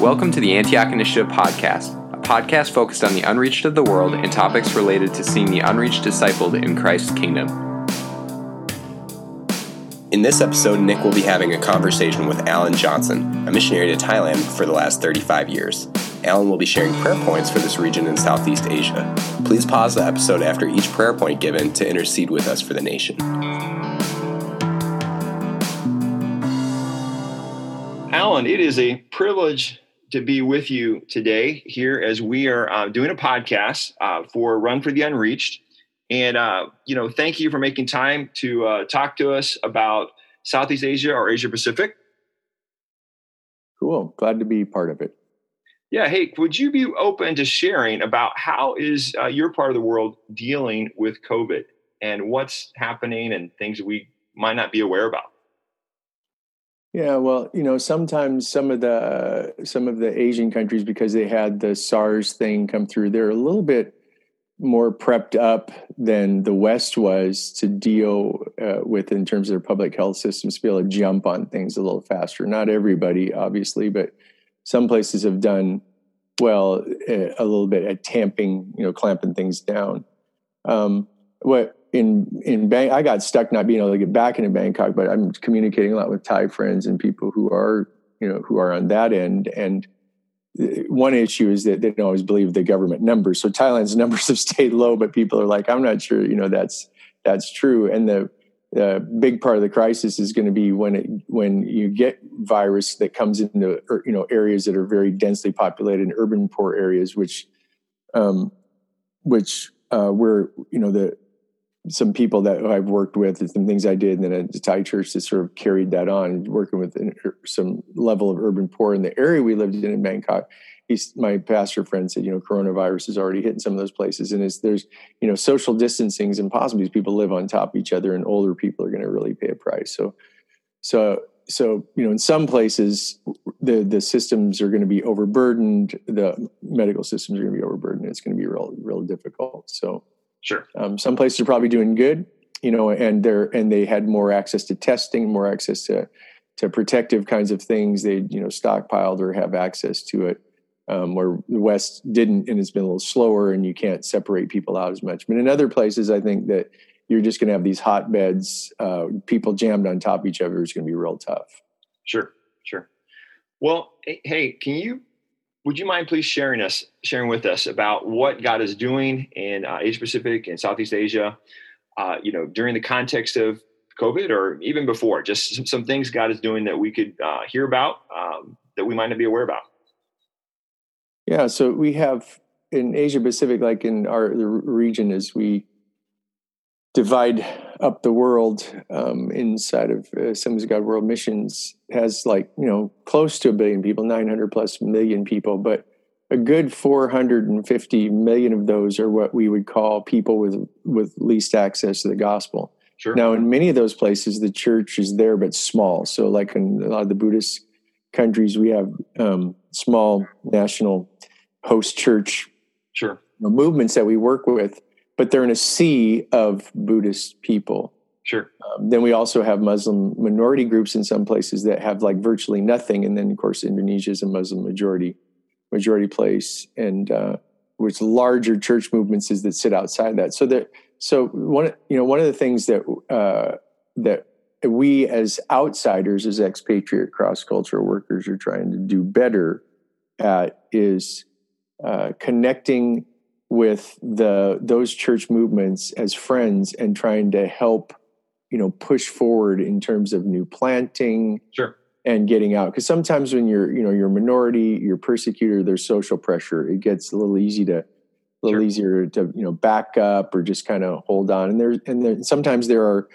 Welcome to the Antioch Initiative Podcast, a podcast focused on the unreached of the world and topics related to seeing the unreached discipled in Christ's kingdom. In this episode, Nick will be having a conversation with Alan Johnson, a missionary to Thailand for the last 35 years. Alan will be sharing prayer points for this region in Southeast Asia. Please pause the episode after each prayer point given to intercede with us for the nation. Alan, it is a privilege to be with you today here as we are uh, doing a podcast uh, for Run for the Unreached. And, uh, you know, thank you for making time to uh, talk to us about Southeast Asia or Asia Pacific. Cool. Glad to be part of it. Yeah. Hey, would you be open to sharing about how is uh, your part of the world dealing with COVID and what's happening and things we might not be aware about? Yeah, well, you know, sometimes some of the some of the Asian countries, because they had the SARS thing come through, they're a little bit more prepped up than the West was to deal uh, with in terms of their public health systems, to be able to jump on things a little faster. Not everybody, obviously, but some places have done well uh, a little bit at tamping, you know, clamping things down. Um, what in in Bang, I got stuck not being able to get back into Bangkok, but I'm communicating a lot with Thai friends and people who are you know who are on that end. And one issue is that they don't always believe the government numbers. So Thailand's numbers have stayed low, but people are like, I'm not sure, you know, that's that's true. And the the big part of the crisis is going to be when it when you get virus that comes into you know areas that are very densely populated, urban poor areas, which um, which uh, where you know the some people that I've worked with and some things I did, and then at the Thai church that sort of carried that on, working with some level of urban poor in the area we lived in in Bangkok. He's my pastor friend said, you know, coronavirus is already hitting some of those places, and it's, there's you know social distancing is impossible because people live on top of each other, and older people are going to really pay a price. So, so so you know in some places the the systems are going to be overburdened the medical systems are going to be overburdened it's going to be real real difficult so Sure. Um, some places are probably doing good, you know, and they're and they had more access to testing, more access to to protective kinds of things. They you know stockpiled or have access to it. Um, where the West didn't, and it's been a little slower, and you can't separate people out as much. But in other places, I think that you're just going to have these hotbeds, uh, people jammed on top of each other. is going to be real tough. Sure, sure. Well, hey, can you would you mind please sharing us sharing with us about what God is doing in uh, Asia Pacific and Southeast Asia, uh, you know, during the context of COVID or even before, just some, some things God is doing that we could uh, hear about um, that we might not be aware about. Yeah, so we have in Asia Pacific, like in our the region, as we divide up the world um, inside of uh, Assemblies of God World Missions has like you know close to a billion people, nine hundred plus million people, but a good 450 million of those are what we would call people with with least access to the gospel. Sure. Now, in many of those places, the church is there but small. So, like in a lot of the Buddhist countries, we have um, small national host church sure. movements that we work with but they're in a sea of Buddhist people. Sure. Um, then we also have Muslim minority groups in some places that have like virtually nothing, and then of course Indonesia is a Muslim majority majority place, and uh, which larger church movements is that sit outside that. So that so one you know one of the things that uh, that we as outsiders, as expatriate cross cultural workers, are trying to do better at is uh, connecting with the those church movements as friends and trying to help you know push forward in terms of new planting sure. and getting out. Because sometimes when you're you know you're a minority you're persecutor there's social pressure. It gets a little easy to a little sure. easier to you know back up or just kind of hold on. And there and there, sometimes there are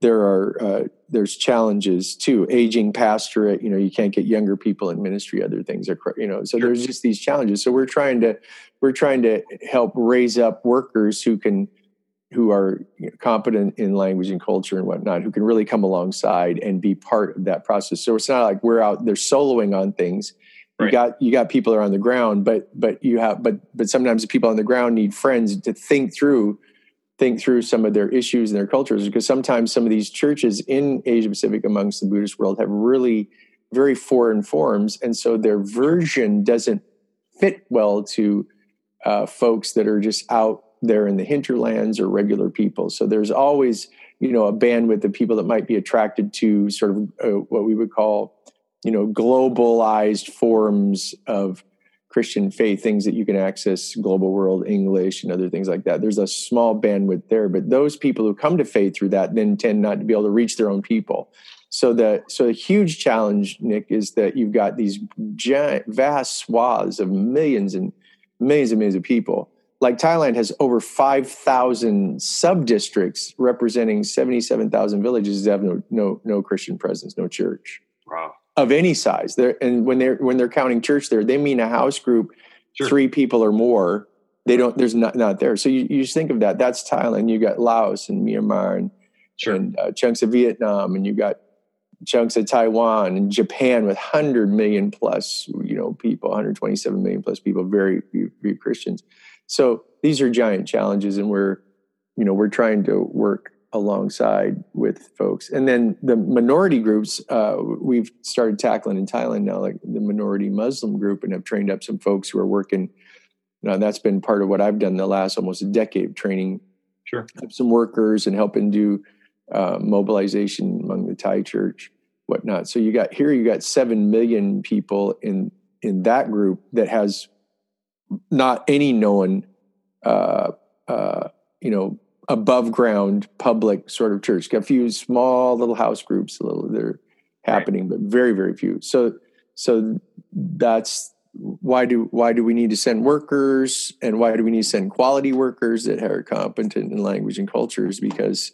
there are uh, there's challenges too aging pastorate you know you can't get younger people in ministry other things are you know so sure. there's just these challenges so we're trying to we're trying to help raise up workers who can who are you know, competent in language and culture and whatnot who can really come alongside and be part of that process so it's not like we're out there soloing on things you right. got you got people that are on the ground but but you have but but sometimes the people on the ground need friends to think through think through some of their issues and their cultures because sometimes some of these churches in Asia Pacific amongst the Buddhist world have really very foreign forms, and so their version doesn't fit well to uh, folks that are just out there in the hinterlands or regular people. So there's always you know a bandwidth of people that might be attracted to sort of uh, what we would call you know globalized forms of Christian faith, things that you can access global world English and other things like that. There's a small bandwidth there, but those people who come to faith through that then tend not to be able to reach their own people. So the so the huge challenge, Nick, is that you've got these giant, vast swaths of millions and millions and millions of people. Like Thailand has over five thousand sub districts representing seventy seven thousand villages that have no no no Christian presence, no church. Wow of any size. They're, and when they're when they're counting church there, they mean a house group, sure. three people or more. They don't. There's not not there. So you, you just think of that. That's Thailand. You got Laos and Myanmar and, sure. and uh, chunks of Vietnam, and you got chunks of Taiwan and Japan with hundred million plus you know people, 127 million plus people, very few, few Christians. So these are giant challenges, and we're you know we're trying to work alongside with folks. And then the minority groups, uh, we've started tackling in Thailand now, like the minority Muslim group, and have trained up some folks who are working. You know, that's been part of what I've done the last almost a decade, training sure. some workers and helping do uh, mobilization among the Thai church, whatnot. So you got here, you got seven million people in in that group that has not any known, uh, uh, you know, above ground public sort of church. A few small little house groups, a little they're happening, right. but very very few. So so that's why do why do we need to send workers and why do we need to send quality workers that are competent in language and cultures because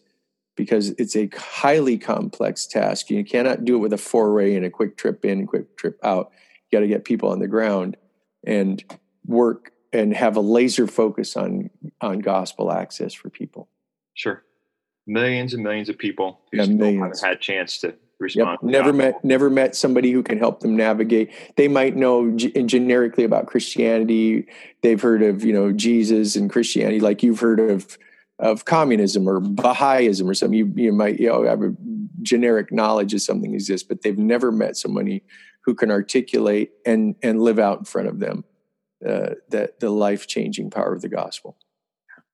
because it's a highly complex task you cannot do it with a foray and a quick trip in quick trip out you got to get people on the ground and work and have a laser focus on on gospel access for people. Sure, millions and millions of people who yeah, still millions. haven't had a chance to respond. Yep. Never met never met somebody who can help them navigate. They might know g- generically about Christianity. They've heard of you know Jesus and Christianity, like you've heard of of communism or Baha'ism or something. You you might you know have a generic knowledge of something exists, but they've never met somebody who can articulate and and live out in front of them uh, that the life changing power of the gospel.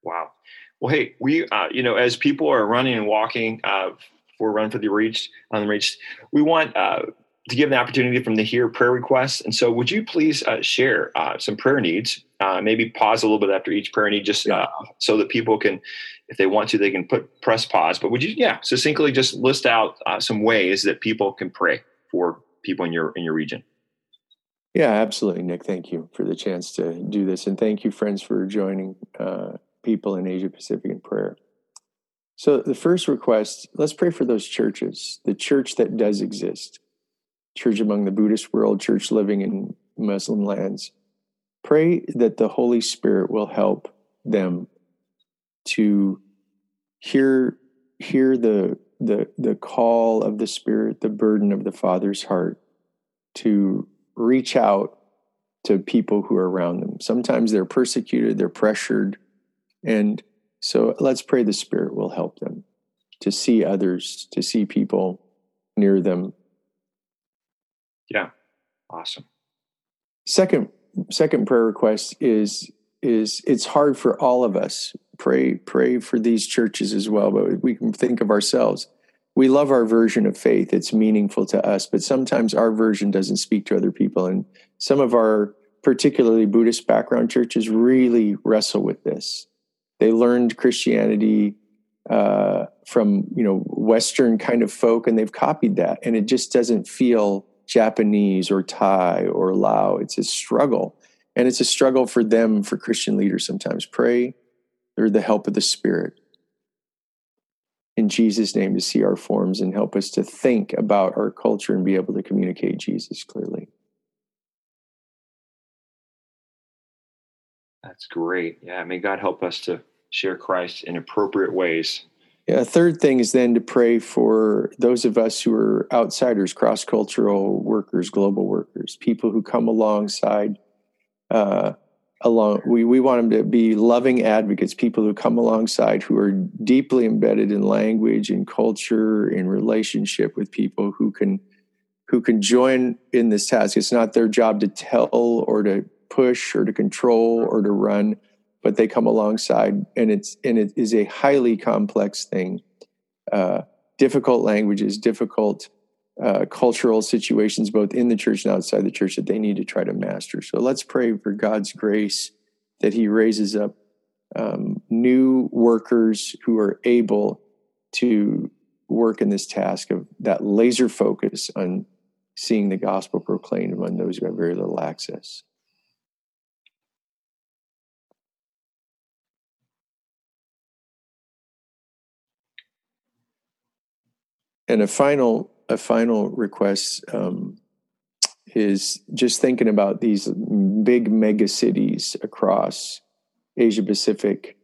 Wow. Well, hey, we uh, you know as people are running and walking uh, for Run for the Reach on the Reach, we want uh, to give an opportunity from the here prayer requests. And so, would you please uh, share uh, some prayer needs? Uh, maybe pause a little bit after each prayer need, just uh, so that people can, if they want to, they can put press pause. But would you, yeah, succinctly just list out uh, some ways that people can pray for people in your in your region? Yeah, absolutely, Nick. Thank you for the chance to do this. And thank you, friends, for joining uh, people in Asia Pacific in prayer. So, the first request let's pray for those churches, the church that does exist, church among the Buddhist world, church living in Muslim lands. Pray that the Holy Spirit will help them to hear hear the the the call of the spirit the burden of the father's heart to reach out to people who are around them. Sometimes they're persecuted, they're pressured. And so let's pray the Spirit will help them to see others, to see people near them. Yeah. Awesome. Second second prayer request is is it's hard for all of us. Pray pray for these churches as well, but we can think of ourselves we love our version of faith. It's meaningful to us, but sometimes our version doesn't speak to other people. And some of our particularly Buddhist background churches really wrestle with this. They learned Christianity uh, from you know Western kind of folk, and they've copied that, and it just doesn't feel Japanese or Thai or Lao. It's a struggle, and it's a struggle for them for Christian leaders. Sometimes pray through the help of the Spirit in Jesus' name to see our forms and help us to think about our culture and be able to communicate Jesus clearly. That's great. Yeah, may God help us to share Christ in appropriate ways. Yeah, a third thing is then to pray for those of us who are outsiders, cross cultural workers, global workers, people who come alongside uh, along we, we want them to be loving advocates people who come alongside who are deeply embedded in language and culture in relationship with people who can who can join in this task. It's not their job to tell or to push or to control or to run, but they come alongside, and it's and it is a highly complex thing. Uh, difficult languages, difficult uh, cultural situations, both in the church and outside the church, that they need to try to master. So let's pray for God's grace that He raises up um, new workers who are able to work in this task of that laser focus on seeing the gospel proclaimed among those who have very little access. And a final, a final request um, is just thinking about these big mega cities across Asia Pacific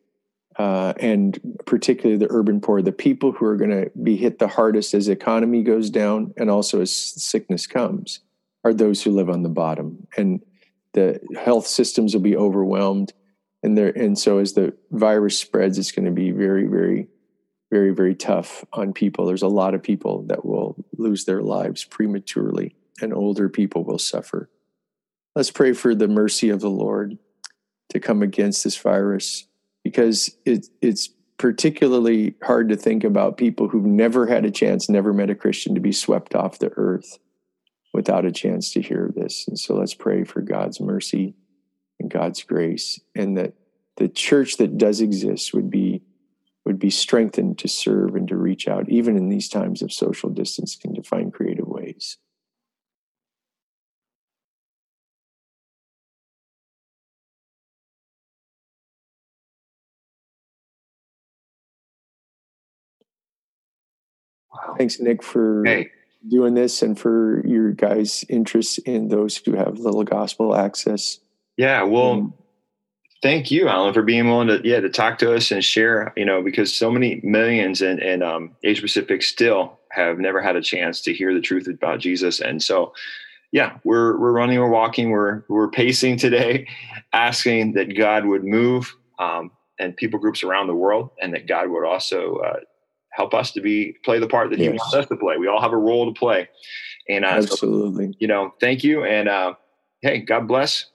uh, and particularly the urban poor, the people who are going to be hit the hardest as the economy goes down and also as sickness comes, are those who live on the bottom. And the health systems will be overwhelmed. And there, and so as the virus spreads, it's going to be very, very, very, very tough on people. There's a lot of people that will lose their lives prematurely, and older people will suffer. Let's pray for the mercy of the Lord to come against this virus because it, it's particularly hard to think about people who've never had a chance, never met a Christian to be swept off the earth without a chance to hear this. And so let's pray for God's mercy and God's grace and that the church that does exist would be would be strengthened to serve and to reach out even in these times of social distancing to find creative ways. Wow. Thanks, Nick, for hey. doing this and for your guys' interest in those who have little gospel access. Yeah, well, um, thank you, Alan, for being willing to yeah to talk to us and share. You know, because so many millions in, in um, Asia Pacific still have never had a chance to hear the truth about Jesus, and so yeah, we're we're running, we're walking, we're we're pacing today, asking that God would move um, and people groups around the world, and that God would also uh, help us to be play the part that yes. he wants us to play. We all have a role to play. And uh, absolutely, so, you know, thank you. And uh, hey, God bless.